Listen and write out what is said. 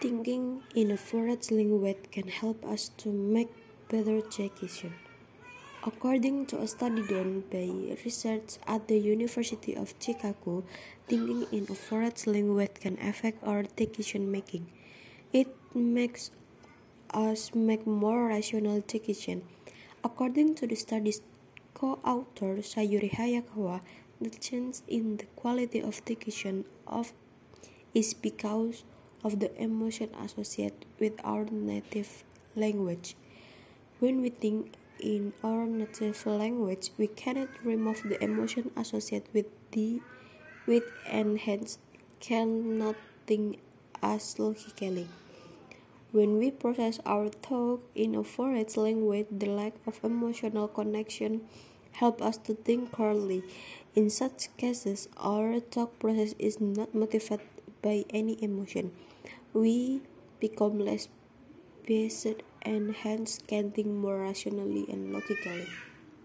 Thinking in a foreign language can help us to make better decisions. According to a study done by research at the University of Chicago, thinking in a foreign language can affect our decision making. It makes us make more rational decisions. According to the study's co-author Sayuri Hayakawa, the change in the quality of decision of is because of the emotion associated with our native language. When we think in our native language, we cannot remove the emotion associated with the with and hence cannot think as logically. When we process our thought in a foreign language, the lack of emotional connection help us to think clearly. In such cases, our thought process is not motivated by any emotion we become less biased and hence can think more rationally and logically.